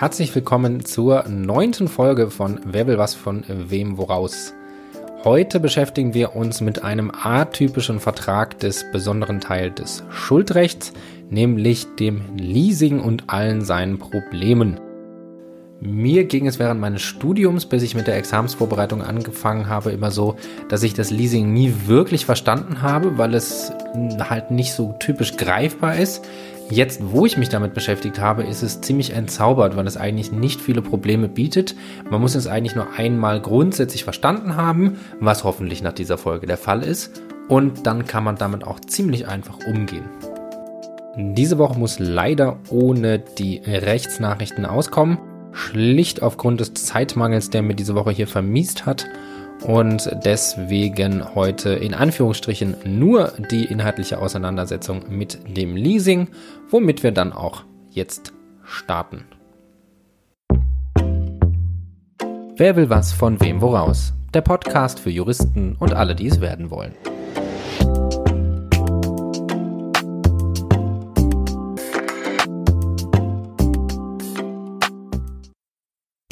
herzlich willkommen zur neunten Folge von Wer will was von wem woraus. Heute beschäftigen wir uns mit einem atypischen Vertrag des besonderen Teils des Schuldrechts, nämlich dem Leasing und allen seinen Problemen. Mir ging es während meines Studiums, bis ich mit der Examensvorbereitung angefangen habe, immer so, dass ich das Leasing nie wirklich verstanden habe, weil es halt nicht so typisch greifbar ist. Jetzt, wo ich mich damit beschäftigt habe, ist es ziemlich entzaubert, weil es eigentlich nicht viele Probleme bietet. Man muss es eigentlich nur einmal grundsätzlich verstanden haben, was hoffentlich nach dieser Folge der Fall ist. Und dann kann man damit auch ziemlich einfach umgehen. Diese Woche muss leider ohne die Rechtsnachrichten auskommen. Schlicht aufgrund des Zeitmangels, der mir diese Woche hier vermiest hat und deswegen heute in Anführungsstrichen nur die inhaltliche Auseinandersetzung mit dem Leasing, womit wir dann auch jetzt starten. Wer will was von wem woraus? Der Podcast für Juristen und alle, die es werden wollen.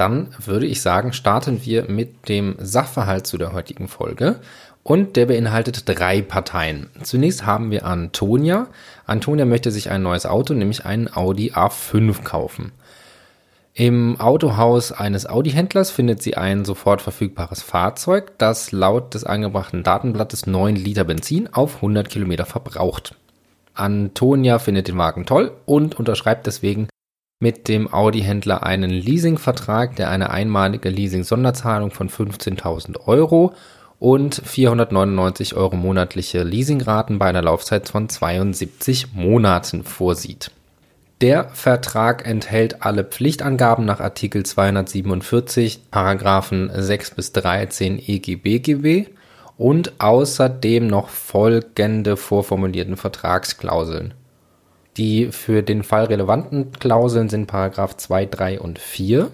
Dann würde ich sagen, starten wir mit dem Sachverhalt zu der heutigen Folge. Und der beinhaltet drei Parteien. Zunächst haben wir Antonia. Antonia möchte sich ein neues Auto, nämlich einen Audi A5 kaufen. Im Autohaus eines Audi-Händlers findet sie ein sofort verfügbares Fahrzeug, das laut des angebrachten Datenblattes 9 Liter Benzin auf 100 Kilometer verbraucht. Antonia findet den Wagen toll und unterschreibt deswegen mit dem Audi-Händler einen Leasingvertrag, der eine einmalige Leasing-Sonderzahlung von 15.000 Euro und 499 Euro monatliche Leasingraten bei einer Laufzeit von 72 Monaten vorsieht. Der Vertrag enthält alle Pflichtangaben nach Artikel 247, Paragraphen 6 bis 13 EGBGB und außerdem noch folgende vorformulierten Vertragsklauseln. Die für den Fall relevanten Klauseln sind Paragraph 2, 3 und 4.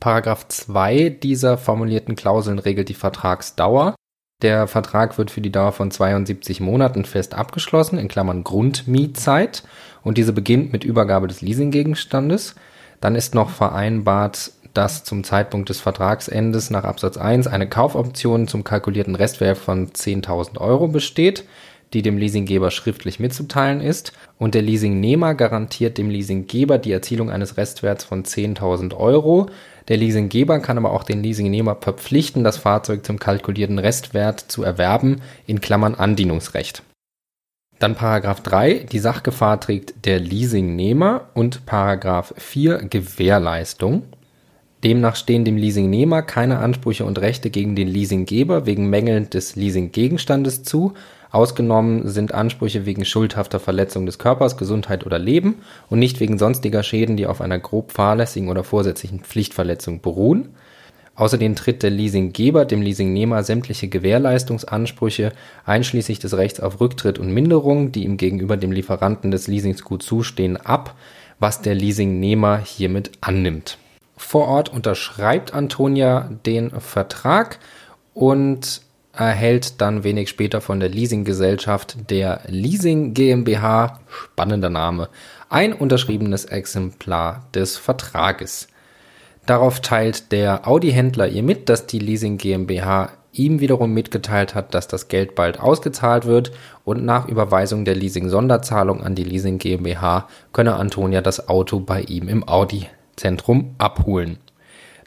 Paragraph 2 dieser formulierten Klauseln regelt die Vertragsdauer. Der Vertrag wird für die Dauer von 72 Monaten fest abgeschlossen, in Klammern Grundmietzeit, und diese beginnt mit Übergabe des Leasinggegenstandes. Dann ist noch vereinbart, dass zum Zeitpunkt des Vertragsendes nach Absatz 1 eine Kaufoption zum kalkulierten Restwert von 10.000 Euro besteht die dem Leasinggeber schriftlich mitzuteilen ist, und der Leasingnehmer garantiert dem Leasinggeber die Erzielung eines Restwerts von 10.000 Euro. Der Leasinggeber kann aber auch den Leasingnehmer verpflichten, das Fahrzeug zum kalkulierten Restwert zu erwerben, in Klammern Andienungsrecht. Dann Paragraph 3, die Sachgefahr trägt der Leasingnehmer und Paragraph 4, Gewährleistung. Demnach stehen dem Leasingnehmer keine Ansprüche und Rechte gegen den Leasinggeber wegen Mängeln des Leasinggegenstandes zu, Ausgenommen sind Ansprüche wegen schuldhafter Verletzung des Körpers, Gesundheit oder Leben und nicht wegen sonstiger Schäden, die auf einer grob fahrlässigen oder vorsätzlichen Pflichtverletzung beruhen. Außerdem tritt der Leasinggeber dem Leasingnehmer sämtliche Gewährleistungsansprüche einschließlich des Rechts auf Rücktritt und Minderung, die ihm gegenüber dem Lieferanten des Leasingsgut zustehen, ab, was der Leasingnehmer hiermit annimmt. Vor Ort unterschreibt Antonia den Vertrag und erhält dann wenig später von der Leasinggesellschaft der Leasing GmbH, spannender Name, ein unterschriebenes Exemplar des Vertrages. Darauf teilt der Audi-Händler ihr mit, dass die Leasing GmbH ihm wiederum mitgeteilt hat, dass das Geld bald ausgezahlt wird und nach Überweisung der Leasing-Sonderzahlung an die Leasing GmbH könne Antonia das Auto bei ihm im Audi-Zentrum abholen.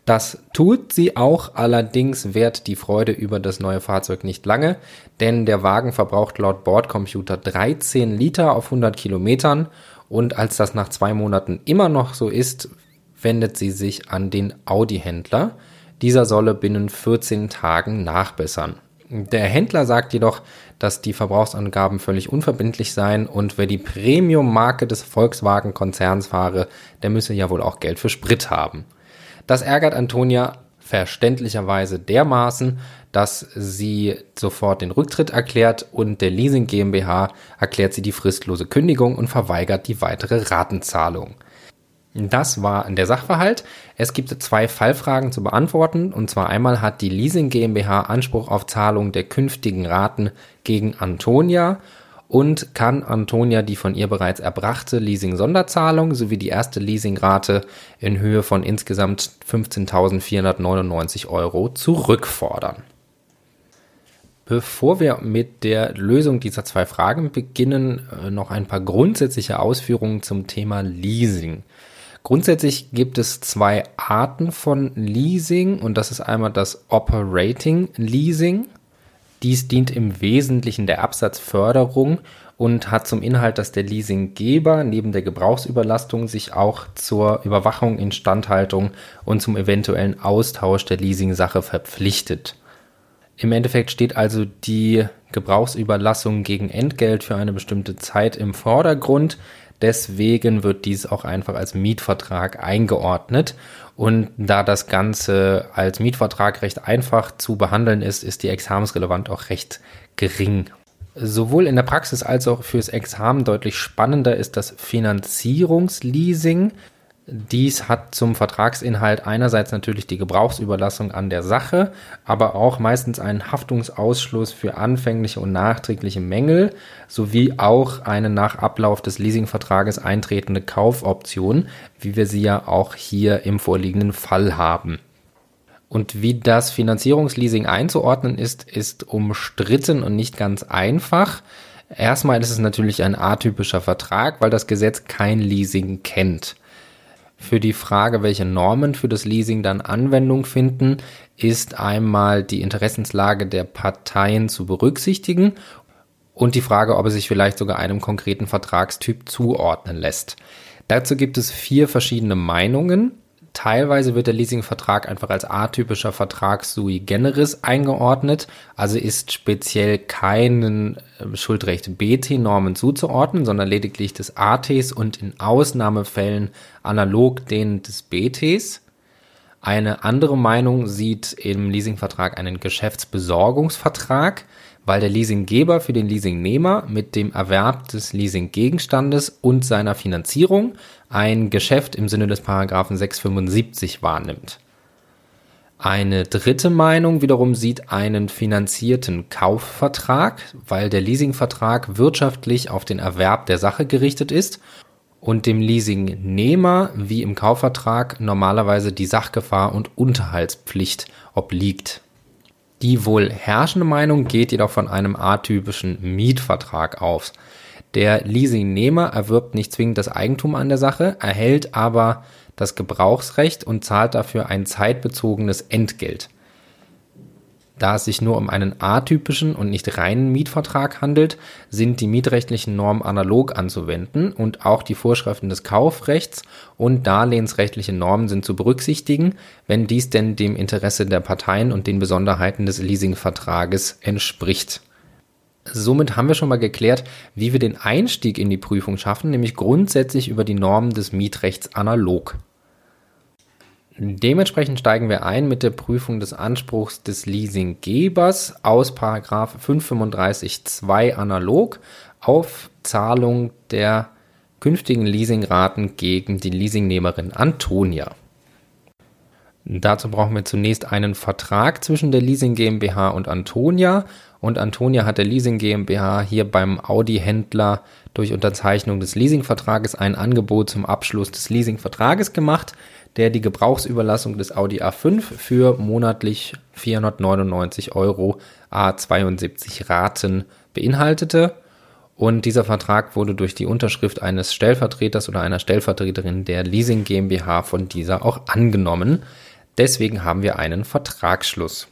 Das tut sie auch, allerdings währt die Freude über das neue Fahrzeug nicht lange, denn der Wagen verbraucht laut Bordcomputer 13 Liter auf 100 Kilometern und als das nach zwei Monaten immer noch so ist, wendet sie sich an den Audi-Händler. Dieser solle binnen 14 Tagen nachbessern. Der Händler sagt jedoch, dass die Verbrauchsangaben völlig unverbindlich seien und wer die Premium-Marke des Volkswagen-Konzerns fahre, der müsse ja wohl auch Geld für Sprit haben. Das ärgert Antonia verständlicherweise dermaßen, dass sie sofort den Rücktritt erklärt und der Leasing GmbH erklärt sie die fristlose Kündigung und verweigert die weitere Ratenzahlung. Das war der Sachverhalt. Es gibt zwei Fallfragen zu beantworten. Und zwar einmal hat die Leasing GmbH Anspruch auf Zahlung der künftigen Raten gegen Antonia und kann Antonia die von ihr bereits erbrachte Leasing-Sonderzahlung sowie die erste Leasingrate in Höhe von insgesamt 15.499 Euro zurückfordern. Bevor wir mit der Lösung dieser zwei Fragen beginnen, äh, noch ein paar grundsätzliche Ausführungen zum Thema Leasing. Grundsätzlich gibt es zwei Arten von Leasing und das ist einmal das Operating Leasing dies dient im Wesentlichen der Absatzförderung und hat zum Inhalt, dass der Leasinggeber neben der Gebrauchsüberlastung sich auch zur Überwachung, Instandhaltung und zum eventuellen Austausch der Leasingsache verpflichtet. Im Endeffekt steht also die Gebrauchsüberlassung gegen Entgelt für eine bestimmte Zeit im Vordergrund. Deswegen wird dies auch einfach als Mietvertrag eingeordnet. Und da das Ganze als Mietvertrag recht einfach zu behandeln ist, ist die Examensrelevant auch recht gering. Sowohl in der Praxis als auch fürs Examen deutlich spannender ist das Finanzierungsleasing. Dies hat zum Vertragsinhalt einerseits natürlich die Gebrauchsüberlassung an der Sache, aber auch meistens einen Haftungsausschluss für anfängliche und nachträgliche Mängel sowie auch eine nach Ablauf des Leasingvertrages eintretende Kaufoption, wie wir sie ja auch hier im vorliegenden Fall haben. Und wie das Finanzierungsleasing einzuordnen ist, ist umstritten und nicht ganz einfach. Erstmal ist es natürlich ein atypischer Vertrag, weil das Gesetz kein Leasing kennt. Für die Frage, welche Normen für das Leasing dann Anwendung finden, ist einmal die Interessenslage der Parteien zu berücksichtigen und die Frage, ob es sich vielleicht sogar einem konkreten Vertragstyp zuordnen lässt. Dazu gibt es vier verschiedene Meinungen. Teilweise wird der Leasingvertrag einfach als atypischer Vertrag sui generis eingeordnet, also ist speziell keinen äh, Schuldrecht BT-Normen zuzuordnen, sondern lediglich des ATs und in Ausnahmefällen analog denen des BTs. Eine andere Meinung sieht im Leasingvertrag einen Geschäftsbesorgungsvertrag, weil der Leasinggeber für den Leasingnehmer mit dem Erwerb des Leasinggegenstandes und seiner Finanzierung ein Geschäft im Sinne des Paragraphen 675 wahrnimmt. Eine dritte Meinung wiederum sieht einen finanzierten Kaufvertrag, weil der Leasingvertrag wirtschaftlich auf den Erwerb der Sache gerichtet ist und dem Leasingnehmer wie im Kaufvertrag normalerweise die Sachgefahr und Unterhaltspflicht obliegt. Die wohl herrschende Meinung geht jedoch von einem atypischen Mietvertrag aus. Der Leasingnehmer erwirbt nicht zwingend das Eigentum an der Sache, erhält aber das Gebrauchsrecht und zahlt dafür ein zeitbezogenes Entgelt. Da es sich nur um einen atypischen und nicht reinen Mietvertrag handelt, sind die mietrechtlichen Normen analog anzuwenden und auch die Vorschriften des Kaufrechts und darlehensrechtliche Normen sind zu berücksichtigen, wenn dies denn dem Interesse der Parteien und den Besonderheiten des Leasingvertrages entspricht. Somit haben wir schon mal geklärt, wie wir den Einstieg in die Prüfung schaffen, nämlich grundsätzlich über die Normen des Mietrechts analog. Dementsprechend steigen wir ein mit der Prüfung des Anspruchs des Leasinggebers aus 535.2 analog auf Zahlung der künftigen Leasingraten gegen die Leasingnehmerin Antonia. Dazu brauchen wir zunächst einen Vertrag zwischen der Leasing GmbH und Antonia. Und Antonia hat der Leasing GmbH hier beim Audi-Händler durch Unterzeichnung des Leasingvertrages ein Angebot zum Abschluss des Leasingvertrages gemacht der die Gebrauchsüberlassung des Audi A5 für monatlich 499 Euro A72 Raten beinhaltete. Und dieser Vertrag wurde durch die Unterschrift eines Stellvertreters oder einer Stellvertreterin der Leasing GmbH von dieser auch angenommen. Deswegen haben wir einen Vertragsschluss.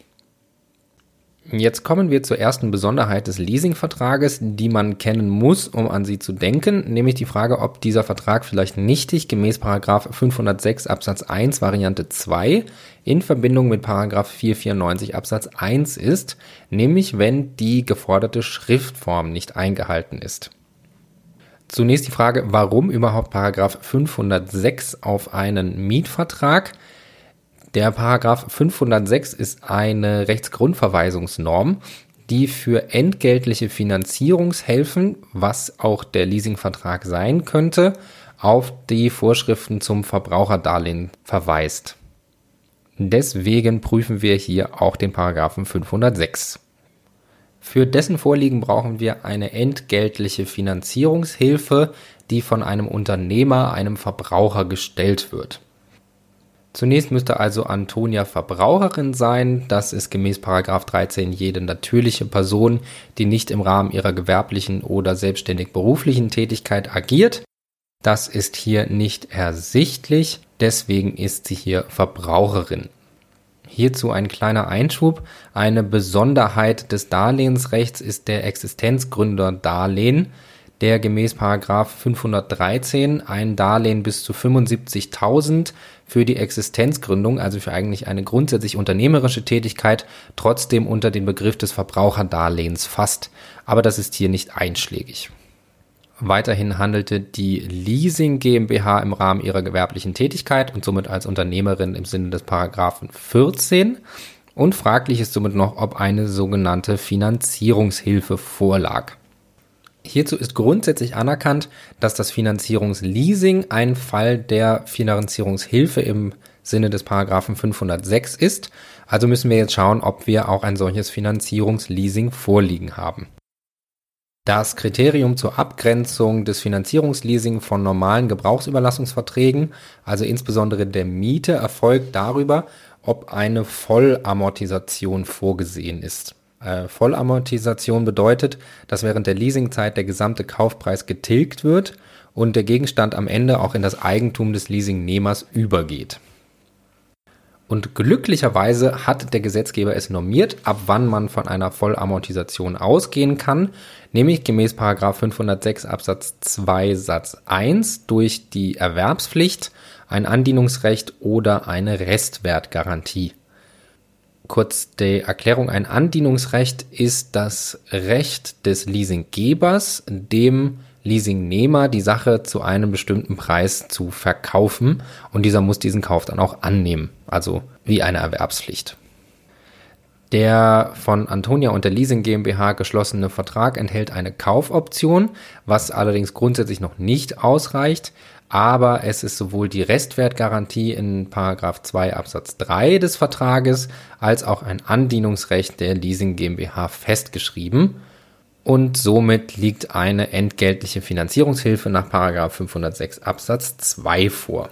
Jetzt kommen wir zur ersten Besonderheit des Leasingvertrages, die man kennen muss, um an sie zu denken, nämlich die Frage, ob dieser Vertrag vielleicht nichtig gemäß 506 Absatz 1 Variante 2 in Verbindung mit 494 Absatz 1 ist, nämlich wenn die geforderte Schriftform nicht eingehalten ist. Zunächst die Frage, warum überhaupt 506 auf einen Mietvertrag? Der Paragraph 506 ist eine Rechtsgrundverweisungsnorm, die für entgeltliche Finanzierungshilfen, was auch der Leasingvertrag sein könnte, auf die Vorschriften zum Verbraucherdarlehen verweist. Deswegen prüfen wir hier auch den Paragraphen 506. Für dessen Vorliegen brauchen wir eine entgeltliche Finanzierungshilfe, die von einem Unternehmer einem Verbraucher gestellt wird. Zunächst müsste also Antonia Verbraucherin sein. Das ist gemäß 13 jede natürliche Person, die nicht im Rahmen ihrer gewerblichen oder selbstständig beruflichen Tätigkeit agiert. Das ist hier nicht ersichtlich, deswegen ist sie hier Verbraucherin. Hierzu ein kleiner Einschub. Eine Besonderheit des Darlehensrechts ist der Existenzgründerdarlehen der gemäß 513 ein Darlehen bis zu 75.000 für die Existenzgründung, also für eigentlich eine grundsätzlich unternehmerische Tätigkeit, trotzdem unter den Begriff des Verbraucherdarlehens fasst. Aber das ist hier nicht einschlägig. Weiterhin handelte die Leasing GmbH im Rahmen ihrer gewerblichen Tätigkeit und somit als Unternehmerin im Sinne des Paragraphen 14. Und fraglich ist somit noch, ob eine sogenannte Finanzierungshilfe vorlag. Hierzu ist grundsätzlich anerkannt, dass das Finanzierungsleasing ein Fall der Finanzierungshilfe im Sinne des Paragraphen 506 ist. Also müssen wir jetzt schauen, ob wir auch ein solches Finanzierungsleasing vorliegen haben. Das Kriterium zur Abgrenzung des Finanzierungsleasing von normalen Gebrauchsüberlassungsverträgen, also insbesondere der Miete, erfolgt darüber, ob eine Vollamortisation vorgesehen ist. Äh, Vollamortisation bedeutet, dass während der Leasingzeit der gesamte Kaufpreis getilgt wird und der Gegenstand am Ende auch in das Eigentum des Leasingnehmers übergeht. Und glücklicherweise hat der Gesetzgeber es normiert, ab wann man von einer Vollamortisation ausgehen kann, nämlich gemäß 506 Absatz 2 Satz 1 durch die Erwerbspflicht, ein Andienungsrecht oder eine Restwertgarantie. Kurz die Erklärung, ein Andienungsrecht ist das Recht des Leasinggebers, dem Leasingnehmer die Sache zu einem bestimmten Preis zu verkaufen. Und dieser muss diesen Kauf dann auch annehmen, also wie eine Erwerbspflicht. Der von Antonia und der Leasing GmbH geschlossene Vertrag enthält eine Kaufoption, was allerdings grundsätzlich noch nicht ausreicht, aber es ist sowohl die Restwertgarantie in Paragraph 2 Absatz 3 des Vertrages als auch ein Andienungsrecht der Leasing GmbH festgeschrieben und somit liegt eine entgeltliche Finanzierungshilfe nach Paragraph 506 Absatz 2 vor.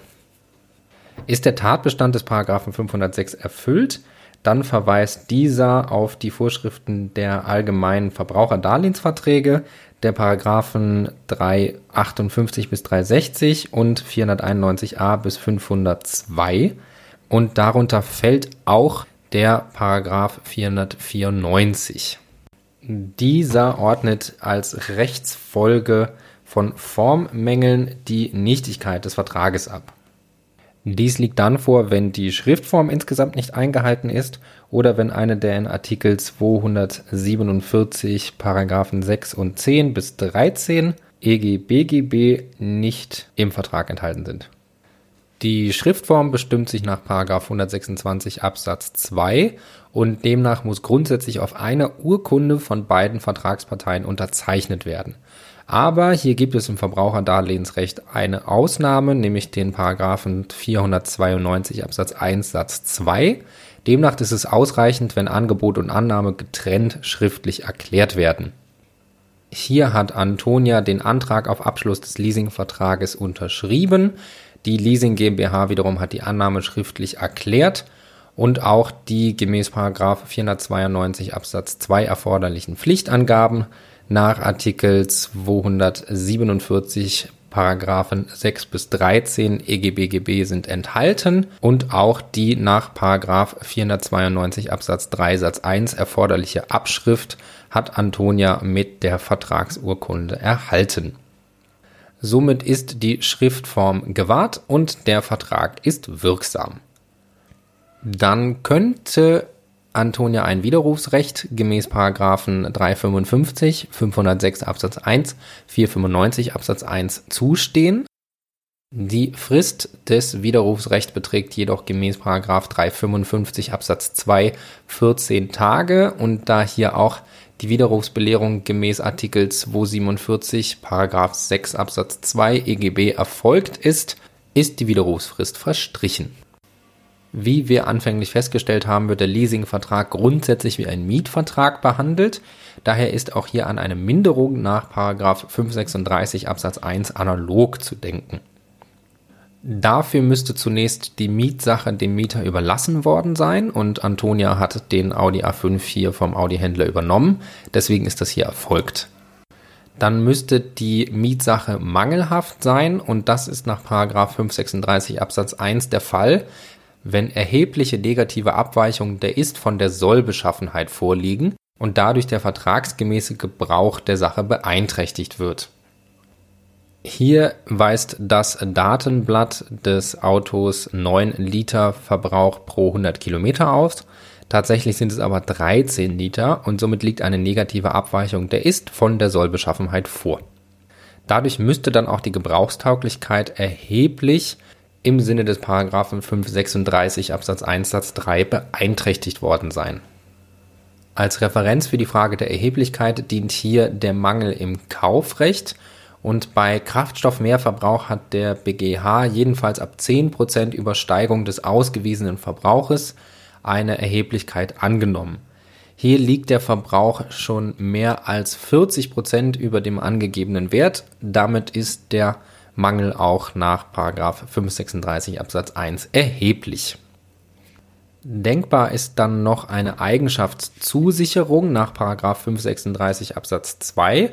Ist der Tatbestand des Paragraphen 506 erfüllt, dann verweist dieser auf die Vorschriften der allgemeinen Verbraucherdarlehensverträge, der Paragraphen 358 bis 360 und 491a bis 502 und darunter fällt auch der Paragraph 494. Dieser ordnet als Rechtsfolge von Formmängeln die Nichtigkeit des Vertrages ab. Dies liegt dann vor, wenn die Schriftform insgesamt nicht eingehalten ist oder wenn eine der in Artikel 247 Paragraphen 6 und 10 bis 13 EGBGB nicht im Vertrag enthalten sind. Die Schriftform bestimmt sich nach 126 Absatz 2 und demnach muss grundsätzlich auf einer Urkunde von beiden Vertragsparteien unterzeichnet werden. Aber hier gibt es im Verbraucherdarlehensrecht eine Ausnahme, nämlich den Paragraphen 492 Absatz 1 Satz 2. Demnach ist es ausreichend, wenn Angebot und Annahme getrennt schriftlich erklärt werden. Hier hat Antonia den Antrag auf Abschluss des Leasingvertrages unterschrieben. Die Leasing GmbH wiederum hat die Annahme schriftlich erklärt und auch die gemäß 492 Absatz 2 erforderlichen Pflichtangaben nach Artikel 247 Paragraphen 6 bis 13 EGBGB sind enthalten und auch die nach Paragraph 492 Absatz 3 Satz 1 erforderliche Abschrift hat Antonia mit der Vertragsurkunde erhalten. Somit ist die Schriftform gewahrt und der Vertrag ist wirksam. Dann könnte Antonia ein Widerrufsrecht gemäß Paragraphen 355, 506 Absatz 1, 495 Absatz 1 zustehen. Die Frist des Widerrufsrechts beträgt jedoch gemäß Paragraph 355 Absatz 2 14 Tage und da hier auch die Widerrufsbelehrung gemäß Artikel 247 Paragraph 6 Absatz 2 EGB erfolgt ist, ist die Widerrufsfrist verstrichen. Wie wir anfänglich festgestellt haben, wird der Leasingvertrag grundsätzlich wie ein Mietvertrag behandelt. Daher ist auch hier an eine Minderung nach 536 Absatz 1 analog zu denken. Dafür müsste zunächst die Mietsache dem Mieter überlassen worden sein und Antonia hat den Audi A5 hier vom Audi-Händler übernommen. Deswegen ist das hier erfolgt. Dann müsste die Mietsache mangelhaft sein und das ist nach 536 Absatz 1 der Fall, wenn erhebliche negative Abweichungen der Ist von der Sollbeschaffenheit vorliegen und dadurch der vertragsgemäße Gebrauch der Sache beeinträchtigt wird. Hier weist das Datenblatt des Autos 9 Liter Verbrauch pro 100 Kilometer aus. Tatsächlich sind es aber 13 Liter und somit liegt eine negative Abweichung der Ist von der Sollbeschaffenheit vor. Dadurch müsste dann auch die Gebrauchstauglichkeit erheblich im Sinne des Paragraphen 536 Absatz 1 Satz 3 beeinträchtigt worden sein. Als Referenz für die Frage der Erheblichkeit dient hier der Mangel im Kaufrecht und bei Kraftstoffmehrverbrauch hat der BGH jedenfalls ab 10% Übersteigung des ausgewiesenen Verbrauches eine Erheblichkeit angenommen. Hier liegt der Verbrauch schon mehr als 40% über dem angegebenen Wert. Damit ist der Mangel auch nach 536 Absatz 1 erheblich. Denkbar ist dann noch eine Eigenschaftszusicherung nach 536 Absatz 2.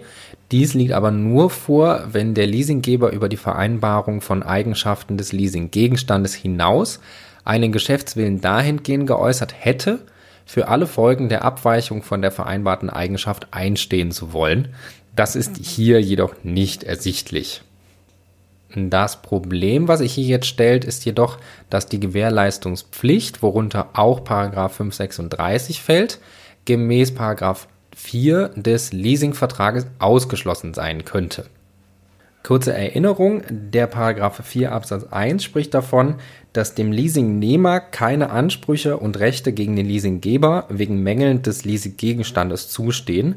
Dies liegt aber nur vor, wenn der Leasinggeber über die Vereinbarung von Eigenschaften des Leasinggegenstandes hinaus einen Geschäftswillen dahingehend geäußert hätte, für alle Folgen der Abweichung von der vereinbarten Eigenschaft einstehen zu wollen. Das ist hier jedoch nicht ersichtlich. Das Problem, was sich hier jetzt stellt, ist jedoch, dass die Gewährleistungspflicht, worunter auch Paragraph 536 fällt, gemäß Paragraph 4 des Leasingvertrages ausgeschlossen sein könnte. Kurze Erinnerung, der Paragraph 4 Absatz 1 spricht davon, dass dem Leasingnehmer keine Ansprüche und Rechte gegen den Leasinggeber wegen Mängeln des Leasinggegenstandes zustehen.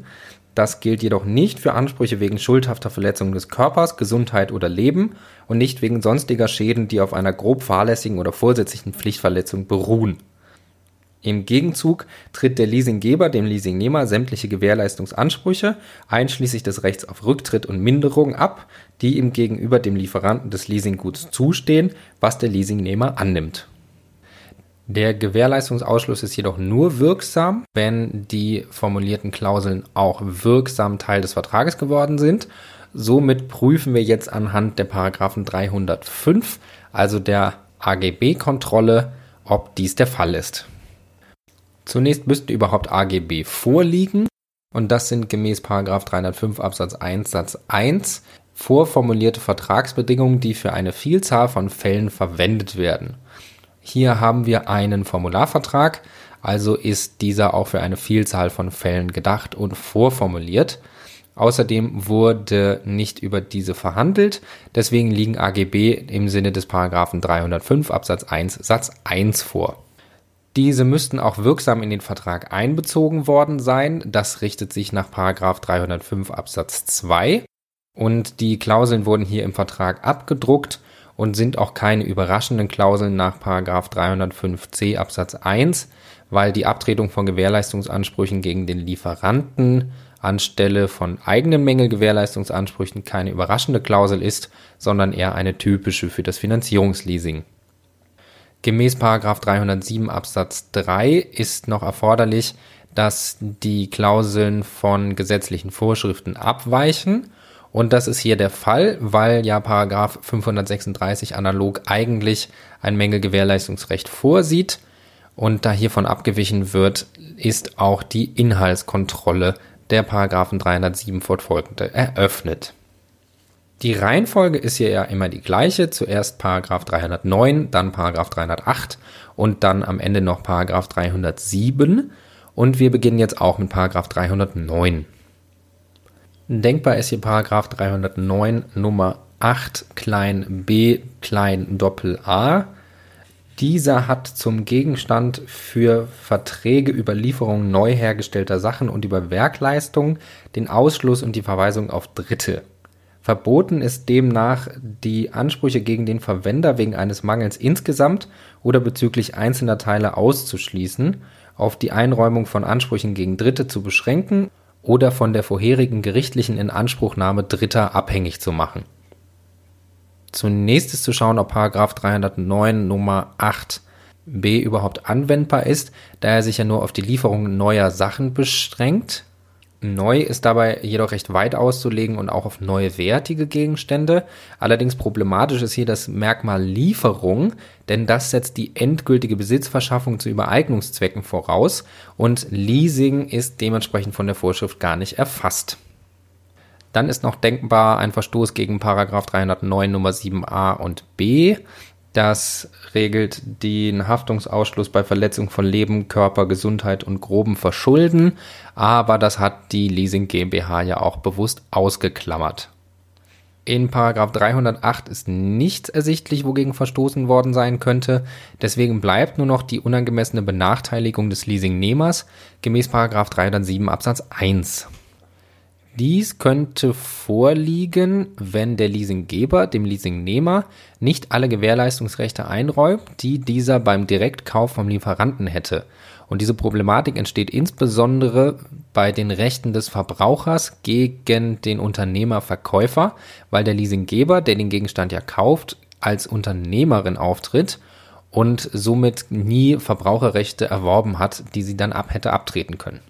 Das gilt jedoch nicht für Ansprüche wegen schuldhafter Verletzung des Körpers, Gesundheit oder Leben und nicht wegen sonstiger Schäden, die auf einer grob fahrlässigen oder vorsätzlichen Pflichtverletzung beruhen. Im Gegenzug tritt der Leasinggeber dem Leasingnehmer sämtliche Gewährleistungsansprüche, einschließlich des Rechts auf Rücktritt und Minderung ab, die ihm gegenüber dem Lieferanten des Leasingguts zustehen, was der Leasingnehmer annimmt der Gewährleistungsausschluss ist jedoch nur wirksam, wenn die formulierten Klauseln auch wirksam Teil des Vertrages geworden sind. Somit prüfen wir jetzt anhand der Paragraphen 305, also der AGB-Kontrolle, ob dies der Fall ist. Zunächst müssten überhaupt AGB vorliegen und das sind gemäß Paragraph 305 Absatz 1 Satz 1 vorformulierte Vertragsbedingungen, die für eine Vielzahl von Fällen verwendet werden. Hier haben wir einen Formularvertrag, also ist dieser auch für eine Vielzahl von Fällen gedacht und vorformuliert. Außerdem wurde nicht über diese verhandelt, deswegen liegen AGB im Sinne des Paragraphen 305 Absatz 1 Satz 1 vor. Diese müssten auch wirksam in den Vertrag einbezogen worden sein. Das richtet sich nach Paragraph 305 Absatz 2 und die Klauseln wurden hier im Vertrag abgedruckt und sind auch keine überraschenden Klauseln nach 305c Absatz 1, weil die Abtretung von Gewährleistungsansprüchen gegen den Lieferanten anstelle von eigenen Mängelgewährleistungsansprüchen keine überraschende Klausel ist, sondern eher eine typische für das Finanzierungsleasing. Gemäß 307 Absatz 3 ist noch erforderlich, dass die Klauseln von gesetzlichen Vorschriften abweichen und das ist hier der Fall, weil ja Paragraph 536 analog eigentlich ein Mängelgewährleistungsrecht vorsieht. Und da hiervon abgewichen wird, ist auch die Inhaltskontrolle der Paragraphen 307 fortfolgende eröffnet. Die Reihenfolge ist hier ja immer die gleiche. Zuerst Paragraph 309, dann Paragraph 308 und dann am Ende noch Paragraph 307. Und wir beginnen jetzt auch mit Paragraph 309. Denkbar ist hier Paragraph 309 Nummer 8 klein b klein Doppel a. Dieser hat zum Gegenstand für Verträge über Lieferungen neu hergestellter Sachen und über Werkleistungen den Ausschluss und die Verweisung auf Dritte. Verboten ist demnach, die Ansprüche gegen den Verwender wegen eines Mangels insgesamt oder bezüglich einzelner Teile auszuschließen, auf die Einräumung von Ansprüchen gegen Dritte zu beschränken oder von der vorherigen gerichtlichen Inanspruchnahme Dritter abhängig zu machen. Zunächst ist zu schauen, ob Paragraph 309 Nummer 8b überhaupt anwendbar ist, da er sich ja nur auf die Lieferung neuer Sachen beschränkt Neu ist dabei jedoch recht weit auszulegen und auch auf neue wertige Gegenstände. Allerdings problematisch ist hier das Merkmal Lieferung, denn das setzt die endgültige Besitzverschaffung zu Übereignungszwecken voraus und Leasing ist dementsprechend von der Vorschrift gar nicht erfasst. Dann ist noch denkbar ein Verstoß gegen Paragraph 309 Nummer 7a und b. Das regelt den Haftungsausschluss bei Verletzung von Leben, Körper, Gesundheit und grobem Verschulden, aber das hat die Leasing GmbH ja auch bewusst ausgeklammert. In Paragraph 308 ist nichts ersichtlich, wogegen verstoßen worden sein könnte. Deswegen bleibt nur noch die unangemessene Benachteiligung des Leasingnehmers gemäß Paragraph 307 Absatz 1. Dies könnte vorliegen, wenn der Leasinggeber dem Leasingnehmer nicht alle Gewährleistungsrechte einräumt, die dieser beim Direktkauf vom Lieferanten hätte. Und diese Problematik entsteht insbesondere bei den Rechten des Verbrauchers gegen den Unternehmerverkäufer, weil der Leasinggeber, der den Gegenstand ja kauft, als Unternehmerin auftritt und somit nie Verbraucherrechte erworben hat, die sie dann ab hätte abtreten können.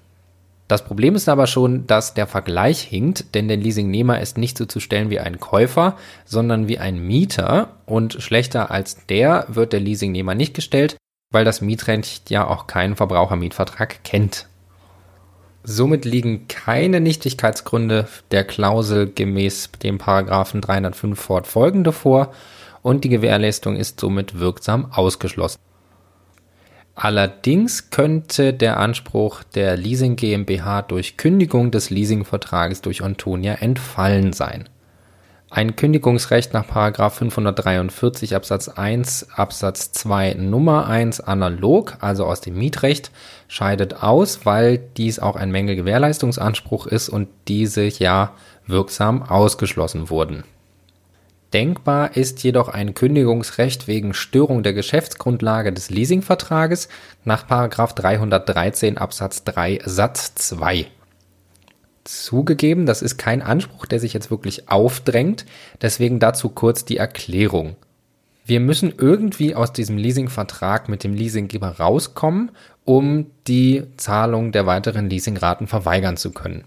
Das Problem ist aber schon, dass der Vergleich hinkt, denn der Leasingnehmer ist nicht so zu stellen wie ein Käufer, sondern wie ein Mieter und schlechter als der wird der Leasingnehmer nicht gestellt, weil das Mietrecht ja auch keinen Verbrauchermietvertrag kennt. Somit liegen keine Nichtigkeitsgründe der Klausel gemäß dem Paragraphen 305 fortfolgende vor und die Gewährleistung ist somit wirksam ausgeschlossen. Allerdings könnte der Anspruch der Leasing GmbH durch Kündigung des Leasingvertrages durch Antonia entfallen sein. Ein Kündigungsrecht nach 543 Absatz 1 Absatz 2 Nummer 1 analog, also aus dem Mietrecht, scheidet aus, weil dies auch ein Mängelgewährleistungsanspruch ist und diese ja wirksam ausgeschlossen wurden Denkbar ist jedoch ein Kündigungsrecht wegen Störung der Geschäftsgrundlage des Leasingvertrages nach 313 Absatz 3 Satz 2. Zugegeben, das ist kein Anspruch, der sich jetzt wirklich aufdrängt, deswegen dazu kurz die Erklärung. Wir müssen irgendwie aus diesem Leasingvertrag mit dem Leasinggeber rauskommen, um die Zahlung der weiteren Leasingraten verweigern zu können.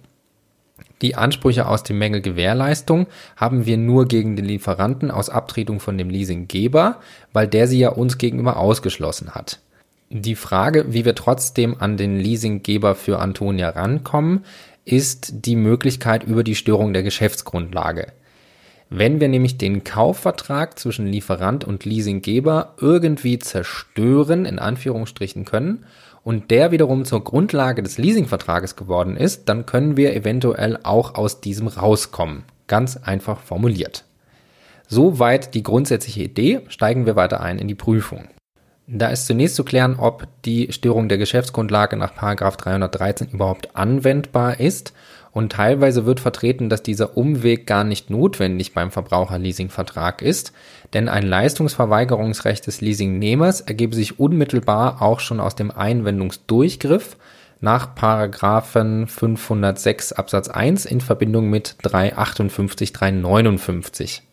Die Ansprüche aus dem Mängel Gewährleistung haben wir nur gegen den Lieferanten aus Abtretung von dem Leasinggeber, weil der sie ja uns gegenüber ausgeschlossen hat. Die Frage, wie wir trotzdem an den Leasinggeber für Antonia rankommen, ist die Möglichkeit über die Störung der Geschäftsgrundlage. Wenn wir nämlich den Kaufvertrag zwischen Lieferant und Leasinggeber irgendwie zerstören, in Anführungsstrichen können, und der wiederum zur Grundlage des Leasingvertrages geworden ist, dann können wir eventuell auch aus diesem rauskommen. Ganz einfach formuliert. Soweit die grundsätzliche Idee, steigen wir weiter ein in die Prüfung. Da ist zunächst zu klären, ob die Störung der Geschäftsgrundlage nach 313 überhaupt anwendbar ist und teilweise wird vertreten, dass dieser Umweg gar nicht notwendig beim Verbraucherleasingvertrag ist, denn ein Leistungsverweigerungsrecht des Leasingnehmers ergebe sich unmittelbar auch schon aus dem Einwendungsdurchgriff nach Paragraphen 506 Absatz 1 in Verbindung mit 358 359.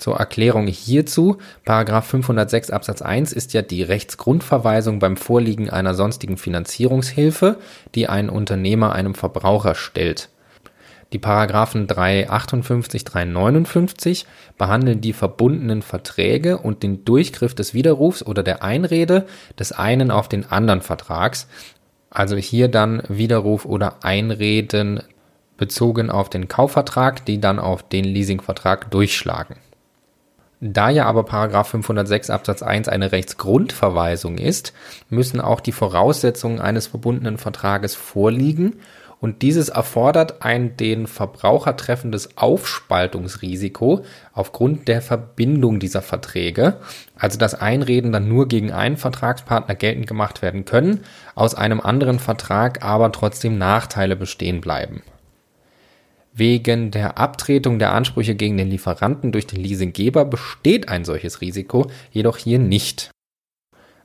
Zur Erklärung hierzu, Paragraph 506 Absatz 1 ist ja die Rechtsgrundverweisung beim Vorliegen einer sonstigen Finanzierungshilfe, die ein Unternehmer einem Verbraucher stellt. Die Paragraphen 358, 359 behandeln die verbundenen Verträge und den Durchgriff des Widerrufs oder der Einrede des einen auf den anderen Vertrags, also hier dann Widerruf oder Einreden bezogen auf den Kaufvertrag, die dann auf den Leasingvertrag durchschlagen. Da ja aber Paragraph 506 Absatz 1 eine Rechtsgrundverweisung ist, müssen auch die Voraussetzungen eines verbundenen Vertrages vorliegen und dieses erfordert ein den Verbraucher treffendes Aufspaltungsrisiko aufgrund der Verbindung dieser Verträge, also dass Einreden dann nur gegen einen Vertragspartner geltend gemacht werden können, aus einem anderen Vertrag aber trotzdem Nachteile bestehen bleiben. Wegen der Abtretung der Ansprüche gegen den Lieferanten durch den Leasinggeber besteht ein solches Risiko, jedoch hier nicht.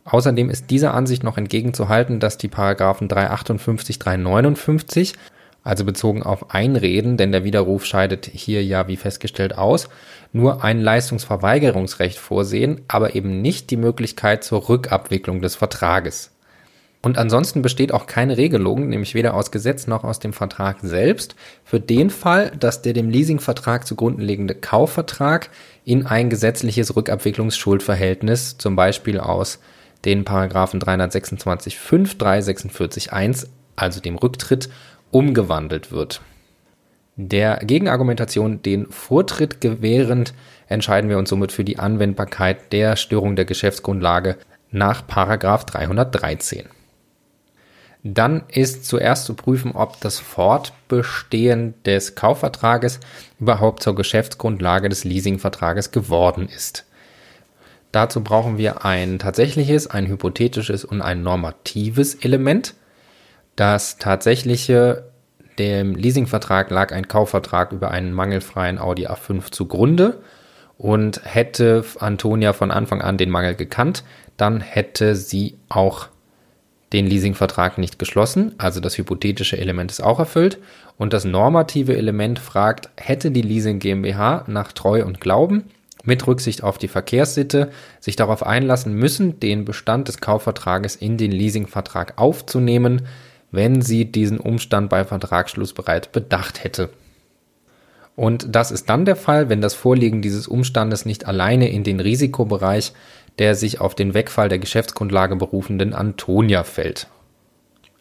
Außerdem ist dieser Ansicht noch entgegenzuhalten, dass die Paragraphen 358, 359, also bezogen auf Einreden, denn der Widerruf scheidet hier ja wie festgestellt aus, nur ein Leistungsverweigerungsrecht vorsehen, aber eben nicht die Möglichkeit zur Rückabwicklung des Vertrages. Und ansonsten besteht auch keine Regelung, nämlich weder aus Gesetz noch aus dem Vertrag selbst, für den Fall, dass der dem Leasingvertrag zugrunde liegende Kaufvertrag in ein gesetzliches Rückabwicklungsschuldverhältnis, zum Beispiel aus den Paragraphen 326.5, 346.1, also dem Rücktritt, umgewandelt wird. Der Gegenargumentation den Vortritt gewährend entscheiden wir uns somit für die Anwendbarkeit der Störung der Geschäftsgrundlage nach Paragraph 313. Dann ist zuerst zu prüfen, ob das Fortbestehen des Kaufvertrages überhaupt zur Geschäftsgrundlage des Leasingvertrages geworden ist. Dazu brauchen wir ein tatsächliches, ein hypothetisches und ein normatives Element. Das tatsächliche, dem Leasingvertrag lag ein Kaufvertrag über einen mangelfreien Audi A5 zugrunde und hätte Antonia von Anfang an den Mangel gekannt, dann hätte sie auch den Leasingvertrag nicht geschlossen, also das hypothetische Element ist auch erfüllt. Und das normative Element fragt, hätte die Leasing GmbH nach Treu und Glauben mit Rücksicht auf die Verkehrssitte sich darauf einlassen müssen, den Bestand des Kaufvertrages in den Leasingvertrag aufzunehmen, wenn sie diesen Umstand bei Vertragsschluss bereits bedacht hätte. Und das ist dann der Fall, wenn das Vorliegen dieses Umstandes nicht alleine in den Risikobereich der sich auf den Wegfall der Geschäftsgrundlage berufenden Antonia fällt.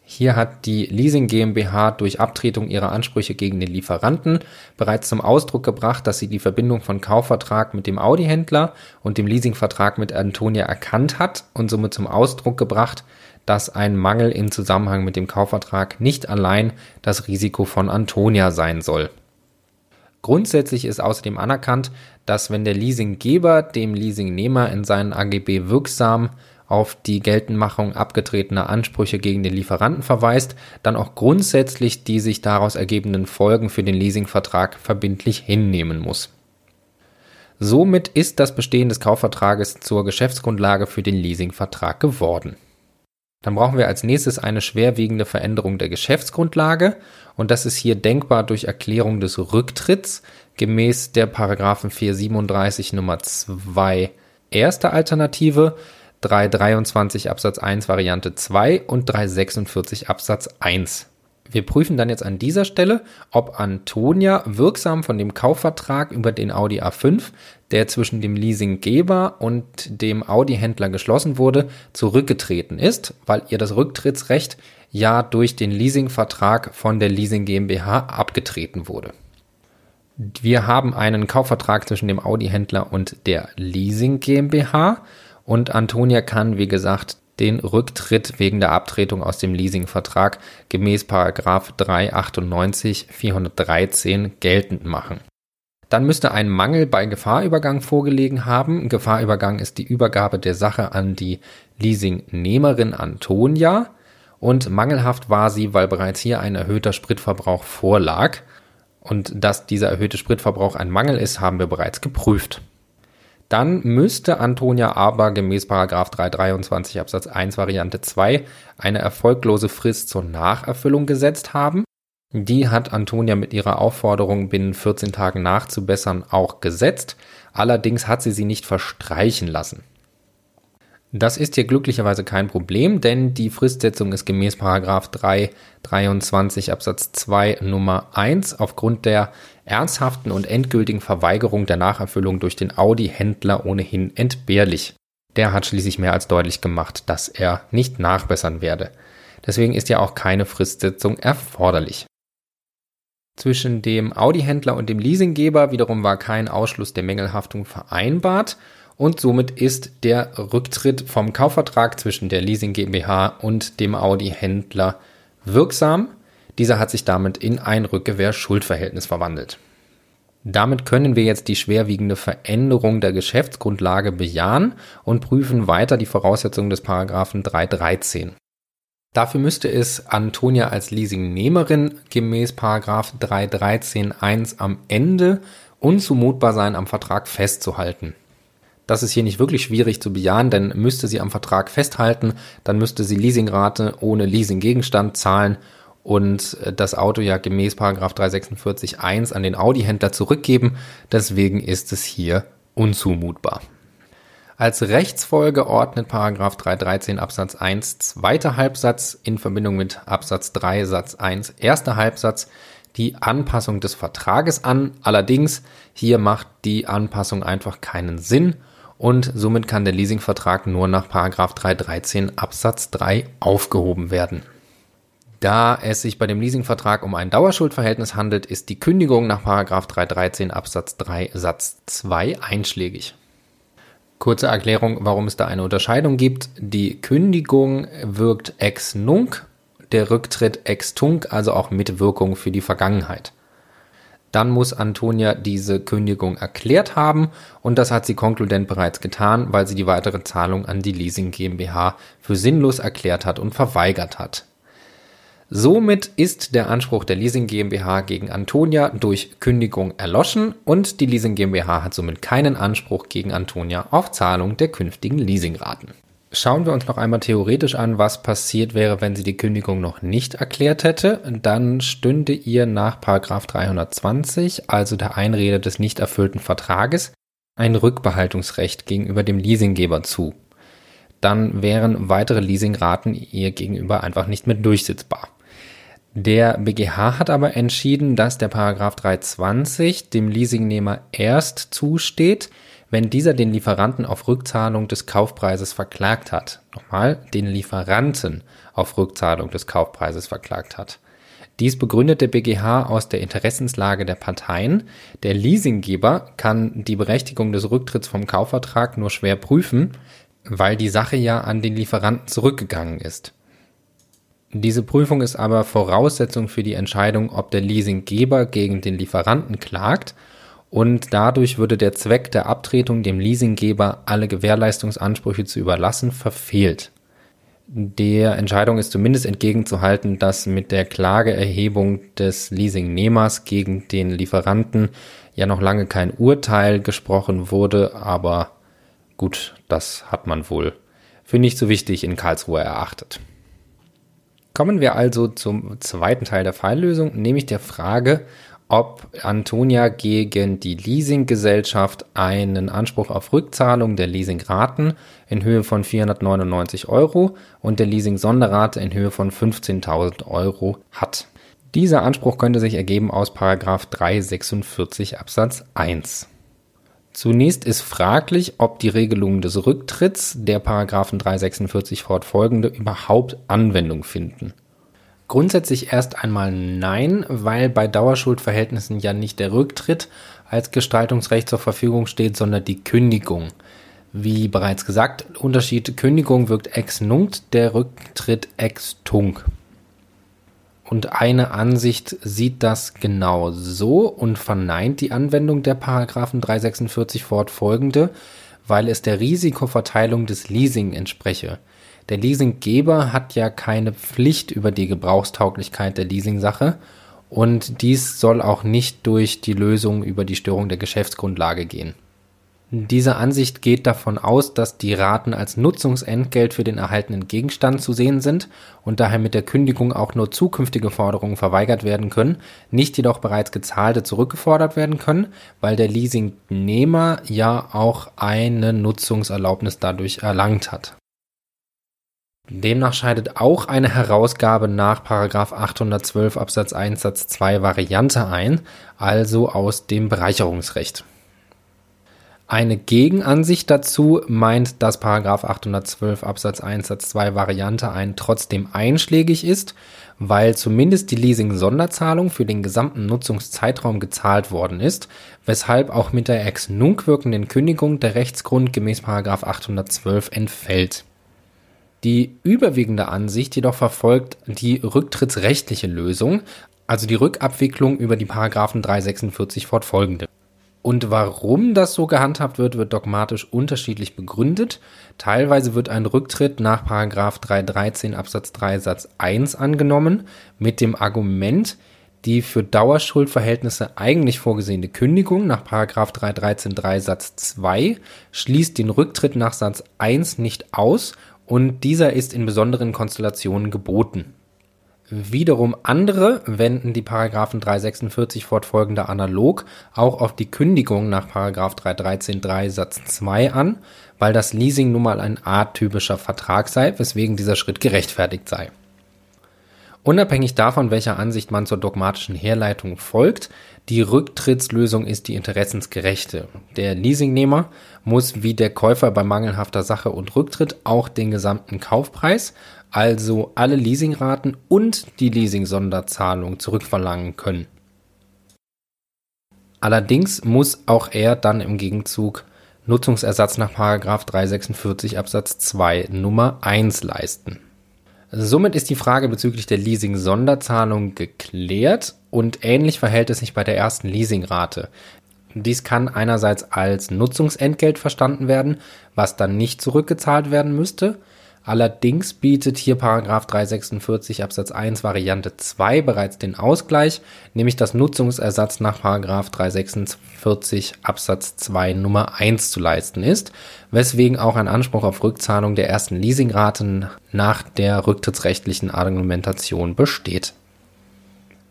Hier hat die Leasing GmbH durch Abtretung ihrer Ansprüche gegen den Lieferanten bereits zum Ausdruck gebracht, dass sie die Verbindung von Kaufvertrag mit dem Audi-Händler und dem Leasingvertrag mit Antonia erkannt hat und somit zum Ausdruck gebracht, dass ein Mangel im Zusammenhang mit dem Kaufvertrag nicht allein das Risiko von Antonia sein soll. Grundsätzlich ist außerdem anerkannt, dass wenn der Leasinggeber dem Leasingnehmer in seinen AGB wirksam auf die Geltendmachung abgetretener Ansprüche gegen den Lieferanten verweist, dann auch grundsätzlich die sich daraus ergebenden Folgen für den Leasingvertrag verbindlich hinnehmen muss. Somit ist das Bestehen des Kaufvertrages zur Geschäftsgrundlage für den Leasingvertrag geworden. Dann brauchen wir als nächstes eine schwerwiegende Veränderung der Geschäftsgrundlage und das ist hier denkbar durch Erklärung des Rücktritts gemäß der Paragraphen 437 Nummer 2 erste Alternative, 323 Absatz 1 Variante 2 und 346 Absatz 1. Wir prüfen dann jetzt an dieser Stelle, ob Antonia wirksam von dem Kaufvertrag über den Audi A5, der zwischen dem Leasinggeber und dem Audi-Händler geschlossen wurde, zurückgetreten ist, weil ihr das Rücktrittsrecht ja durch den Leasingvertrag von der Leasing GmbH abgetreten wurde. Wir haben einen Kaufvertrag zwischen dem Audi-Händler und der Leasing GmbH und Antonia kann, wie gesagt, den Rücktritt wegen der Abtretung aus dem Leasingvertrag gemäß 398 413 geltend machen. Dann müsste ein Mangel bei Gefahrübergang vorgelegen haben. Gefahrübergang ist die Übergabe der Sache an die Leasingnehmerin Antonia und mangelhaft war sie, weil bereits hier ein erhöhter Spritverbrauch vorlag. Und dass dieser erhöhte Spritverbrauch ein Mangel ist, haben wir bereits geprüft. Dann müsste Antonia aber gemäß 323 Absatz 1 Variante 2 eine erfolglose Frist zur Nacherfüllung gesetzt haben. Die hat Antonia mit ihrer Aufforderung, binnen 14 Tagen nachzubessern, auch gesetzt. Allerdings hat sie sie nicht verstreichen lassen. Das ist hier glücklicherweise kein Problem, denn die Fristsetzung ist gemäß 323 Absatz 2 Nummer 1 aufgrund der ernsthaften und endgültigen Verweigerung der Nacherfüllung durch den Audi-Händler ohnehin entbehrlich. Der hat schließlich mehr als deutlich gemacht, dass er nicht nachbessern werde. Deswegen ist ja auch keine Fristsetzung erforderlich. Zwischen dem Audi-Händler und dem Leasinggeber wiederum war kein Ausschluss der Mängelhaftung vereinbart und somit ist der Rücktritt vom Kaufvertrag zwischen der Leasing GmbH und dem Audi-Händler wirksam. Dieser hat sich damit in ein Rückgewehr-Schuldverhältnis verwandelt. Damit können wir jetzt die schwerwiegende Veränderung der Geschäftsgrundlage bejahen und prüfen weiter die Voraussetzungen des Paragraphen 313. Dafür müsste es Antonia als Leasingnehmerin gemäß 313.1 am Ende unzumutbar sein, am Vertrag festzuhalten. Das ist hier nicht wirklich schwierig zu bejahen, denn müsste sie am Vertrag festhalten, dann müsste sie Leasingrate ohne Leasinggegenstand zahlen und das Auto ja gemäß 346.1 an den Audi-Händler zurückgeben. Deswegen ist es hier unzumutbar. Als Rechtsfolge ordnet 313 Absatz 1 zweiter Halbsatz in Verbindung mit Absatz 3 Satz 1 erster Halbsatz die Anpassung des Vertrages an. Allerdings hier macht die Anpassung einfach keinen Sinn und somit kann der Leasingvertrag nur nach 313 Absatz 3 aufgehoben werden. Da es sich bei dem Leasingvertrag um ein Dauerschuldverhältnis handelt, ist die Kündigung nach 313 Absatz 3 Satz 2 einschlägig. Kurze Erklärung, warum es da eine Unterscheidung gibt. Die Kündigung wirkt ex nunc, der Rücktritt ex tunc, also auch mit Wirkung für die Vergangenheit. Dann muss Antonia diese Kündigung erklärt haben und das hat sie konkludent bereits getan, weil sie die weitere Zahlung an die Leasing GmbH für sinnlos erklärt hat und verweigert hat. Somit ist der Anspruch der Leasing GmbH gegen Antonia durch Kündigung erloschen und die Leasing GmbH hat somit keinen Anspruch gegen Antonia auf Zahlung der künftigen Leasingraten. Schauen wir uns noch einmal theoretisch an, was passiert wäre, wenn sie die Kündigung noch nicht erklärt hätte. Dann stünde ihr nach 320, also der Einrede des nicht erfüllten Vertrages, ein Rückbehaltungsrecht gegenüber dem Leasinggeber zu. Dann wären weitere Leasingraten ihr gegenüber einfach nicht mehr durchsetzbar. Der BGH hat aber entschieden, dass der Paragraph 320 dem Leasingnehmer erst zusteht, wenn dieser den Lieferanten auf Rückzahlung des Kaufpreises verklagt hat. Nochmal, den Lieferanten auf Rückzahlung des Kaufpreises verklagt hat. Dies begründet der BGH aus der Interessenslage der Parteien. Der Leasinggeber kann die Berechtigung des Rücktritts vom Kaufvertrag nur schwer prüfen, weil die Sache ja an den Lieferanten zurückgegangen ist. Diese Prüfung ist aber Voraussetzung für die Entscheidung, ob der Leasinggeber gegen den Lieferanten klagt und dadurch würde der Zweck der Abtretung dem Leasinggeber alle Gewährleistungsansprüche zu überlassen verfehlt. Der Entscheidung ist zumindest entgegenzuhalten, dass mit der Klageerhebung des Leasingnehmers gegen den Lieferanten ja noch lange kein Urteil gesprochen wurde, aber gut, das hat man wohl für nicht so wichtig in Karlsruhe erachtet. Kommen wir also zum zweiten Teil der Falllösung, nämlich der Frage, ob Antonia gegen die Leasinggesellschaft einen Anspruch auf Rückzahlung der Leasingraten in Höhe von 499 Euro und der Leasing-Sonderrate in Höhe von 15.000 Euro hat. Dieser Anspruch könnte sich ergeben aus 346 Absatz 1. Zunächst ist fraglich, ob die Regelungen des Rücktritts der Paragraphen 346 fortfolgende überhaupt Anwendung finden. Grundsätzlich erst einmal nein, weil bei Dauerschuldverhältnissen ja nicht der Rücktritt als Gestaltungsrecht zur Verfügung steht, sondern die Kündigung. Wie bereits gesagt, Unterschied Kündigung wirkt ex nunc, der Rücktritt ex tunc. Und eine Ansicht sieht das genau so und verneint die Anwendung der Paragraphen 346 fortfolgende, weil es der Risikoverteilung des Leasing entspreche. Der Leasinggeber hat ja keine Pflicht über die Gebrauchstauglichkeit der Leasingsache und dies soll auch nicht durch die Lösung über die Störung der Geschäftsgrundlage gehen. Diese Ansicht geht davon aus, dass die Raten als Nutzungsentgelt für den erhaltenen Gegenstand zu sehen sind und daher mit der Kündigung auch nur zukünftige Forderungen verweigert werden können, nicht jedoch bereits gezahlte zurückgefordert werden können, weil der Leasingnehmer ja auch eine Nutzungserlaubnis dadurch erlangt hat. Demnach scheidet auch eine Herausgabe nach 812 Absatz 1 Satz 2 Variante ein, also aus dem Bereicherungsrecht. Eine Gegenansicht dazu meint, dass 812 Absatz 1 Satz 2 Variante 1 trotzdem einschlägig ist, weil zumindest die Leasing-Sonderzahlung für den gesamten Nutzungszeitraum gezahlt worden ist, weshalb auch mit der ex nunc wirkenden Kündigung der Rechtsgrund gemäß 812 entfällt. Die überwiegende Ansicht jedoch verfolgt die rücktrittsrechtliche Lösung, also die Rückabwicklung über die Paragraphen 346 fortfolgende. Und warum das so gehandhabt wird, wird dogmatisch unterschiedlich begründet. Teilweise wird ein Rücktritt nach 313 Absatz 3 Satz 1 angenommen mit dem Argument, die für Dauerschuldverhältnisse eigentlich vorgesehene Kündigung nach 313 3 Satz 2 schließt den Rücktritt nach Satz 1 nicht aus und dieser ist in besonderen Konstellationen geboten. Wiederum andere wenden die Paragraphen 346 fortfolgende analog auch auf die Kündigung nach 313.3 Satz 2 an, weil das Leasing nun mal ein atypischer Vertrag sei, weswegen dieser Schritt gerechtfertigt sei. Unabhängig davon, welcher Ansicht man zur dogmatischen Herleitung folgt, die Rücktrittslösung ist die interessensgerechte. Der Leasingnehmer muss wie der Käufer bei mangelhafter Sache und Rücktritt auch den gesamten Kaufpreis, also alle Leasingraten und die Leasing-Sonderzahlung zurückverlangen können. Allerdings muss auch er dann im Gegenzug Nutzungsersatz nach 346 Absatz 2 Nummer 1 leisten. Somit ist die Frage bezüglich der Leasing-Sonderzahlung geklärt und ähnlich verhält es sich bei der ersten Leasingrate. Dies kann einerseits als Nutzungsentgelt verstanden werden, was dann nicht zurückgezahlt werden müsste, Allerdings bietet hier Paragraph 346 Absatz 1 Variante 2 bereits den Ausgleich, nämlich dass Nutzungsersatz nach Paragraph 346 Absatz 2 Nummer 1 zu leisten ist, weswegen auch ein Anspruch auf Rückzahlung der ersten Leasingraten nach der rücktrittsrechtlichen Argumentation besteht.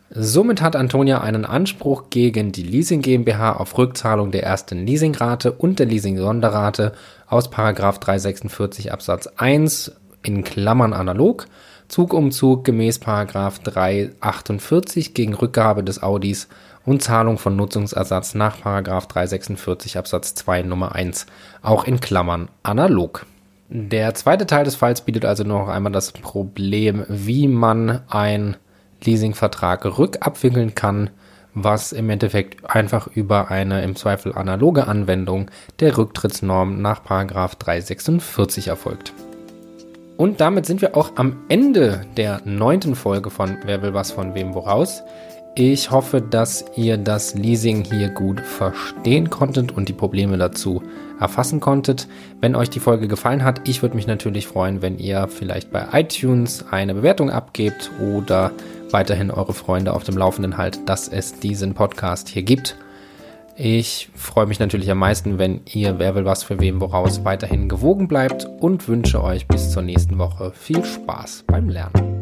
Somit hat Antonia einen Anspruch gegen die Leasing GmbH auf Rückzahlung der ersten Leasingrate und der Leasing-Sonderrate aus 346 Absatz 1 in Klammern analog, Zugumzug gemäß 348 gegen Rückgabe des Audis und Zahlung von Nutzungsersatz nach 346 Absatz 2 Nummer 1, auch in Klammern analog. Der zweite Teil des Falls bietet also noch einmal das Problem, wie man ein Leasingvertrag rückabwickeln kann, was im Endeffekt einfach über eine im Zweifel analoge Anwendung der Rücktrittsnorm nach 346 erfolgt. Und damit sind wir auch am Ende der neunten Folge von Wer will was von wem woraus. Ich hoffe, dass ihr das Leasing hier gut verstehen konntet und die Probleme dazu erfassen konntet. Wenn euch die Folge gefallen hat, ich würde mich natürlich freuen, wenn ihr vielleicht bei iTunes eine Bewertung abgebt oder weiterhin eure Freunde auf dem Laufenden haltet, dass es diesen Podcast hier gibt. Ich freue mich natürlich am meisten, wenn ihr Wer will was für wem woraus weiterhin gewogen bleibt und wünsche euch bis zur nächsten Woche viel Spaß beim Lernen.